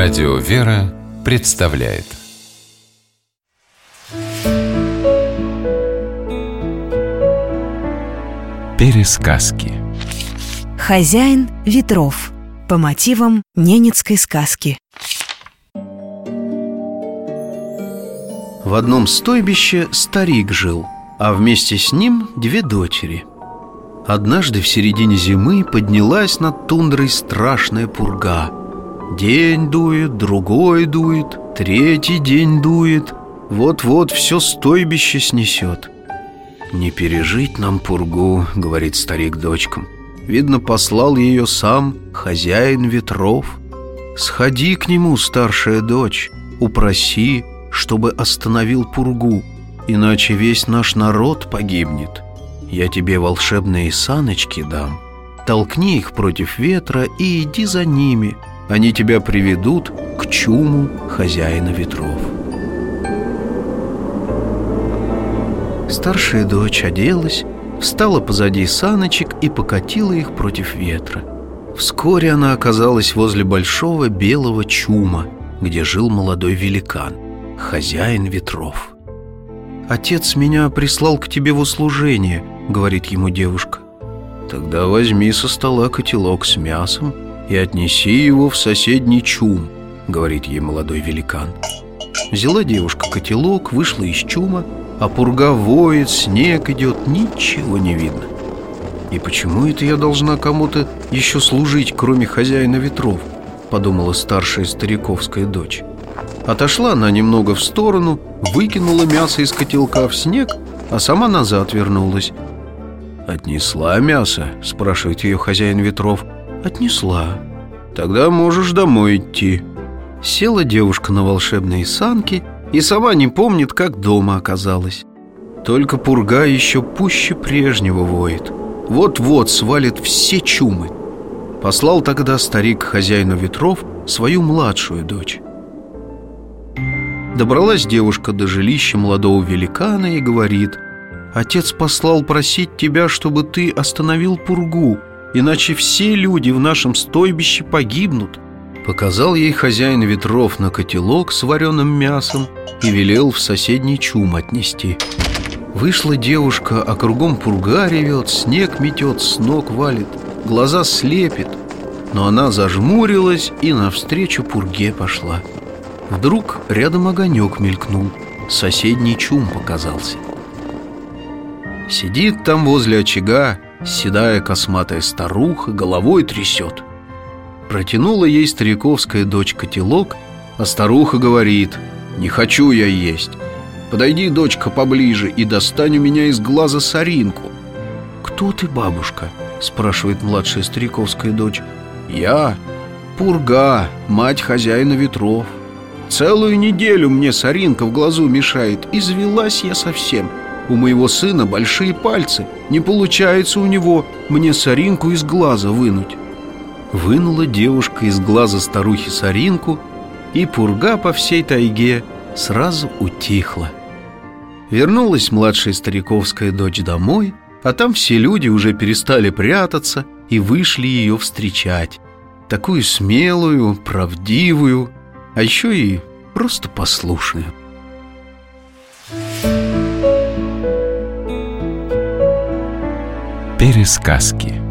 Радио «Вера» представляет. Пересказки. Хозяин ветров. По мотивам ненецкой сказки. В одном стойбище старик жил, а вместе с ним две дочери. Однажды в середине зимы поднялась над тундрой страшная пурга – День дует, другой дует, третий день дует. Вот-вот все стойбище снесет «Не пережить нам пургу», — говорит старик дочкам. Видно, послал ее сам хозяин ветров. Сходи к нему, старшая дочь, упроси, чтобы остановил пургу Иначе весь наш народ погибнет. Я тебе волшебные саночки дам. Толкни их против ветра и иди за ними — они тебя приведут к чуму хозяина ветров. Старшая дочь оделась, встала позади саночек и покатила их против ветра. Вскоре она оказалась возле большого белого чума, где жил молодой великан, хозяин ветров. «Отец меня прислал к тебе в услужение», — говорит ему девушка. «Тогда возьми со стола котелок с мясом и отнеси его в соседний чум», — говорит ей молодой великан. Взяла девушка котелок, вышла из чума, а пурга воет, снег идет, ничего не видно. «И почему это я должна кому-то еще служить, кроме хозяина ветров?» — подумала старшая стариковская дочь. Отошла она немного в сторону, выкинула мясо из котелка в снег, а сама назад вернулась. «Отнесла мясо?» — спрашивает ее хозяин ветров — Отнесла. Тогда можешь домой идти. Села девушка на волшебные санки и сама не помнит, как дома оказалась. Только пурга еще пуще прежнего воет. Вот-вот свалит все чумы. Послал тогда старик хозяину ветров свою младшую дочь. Добралась девушка до жилища молодого великана и говорит «Отец послал просить тебя, чтобы ты остановил пургу, иначе все люди в нашем стойбище погибнут. Показал ей хозяин ветров на котелок с вареным мясом и велел в соседний чум отнести. Вышла девушка, а кругом пурга ревет, снег метет, с ног валит, глаза слепит. Но она зажмурилась и навстречу пурге пошла. Вдруг рядом огонек мелькнул, соседний чум показался. Сидит там возле очага Седая косматая старуха головой трясет. Протянула ей стариковская дочь котелок А старуха говорит Не хочу я есть. Подойди, дочка, поближе И достань у меня из глаза соринку Кто ты, бабушка? Спрашивает младшая стариковская дочь. Я Пурга, мать хозяина ветров. Целую неделю мне соринка в глазу мешает. Извелась я совсем у моего сына большие пальцы. Не получается у него мне соринку из глаза вынуть Вынула девушка из глаза старухи соринку И пурга по всей тайге сразу утихла. Вернулась младшая стариковская дочь домой А там все люди уже перестали прятаться И вышли ее встречать. Такую смелую, правдивую А еще и просто послушную Пересказки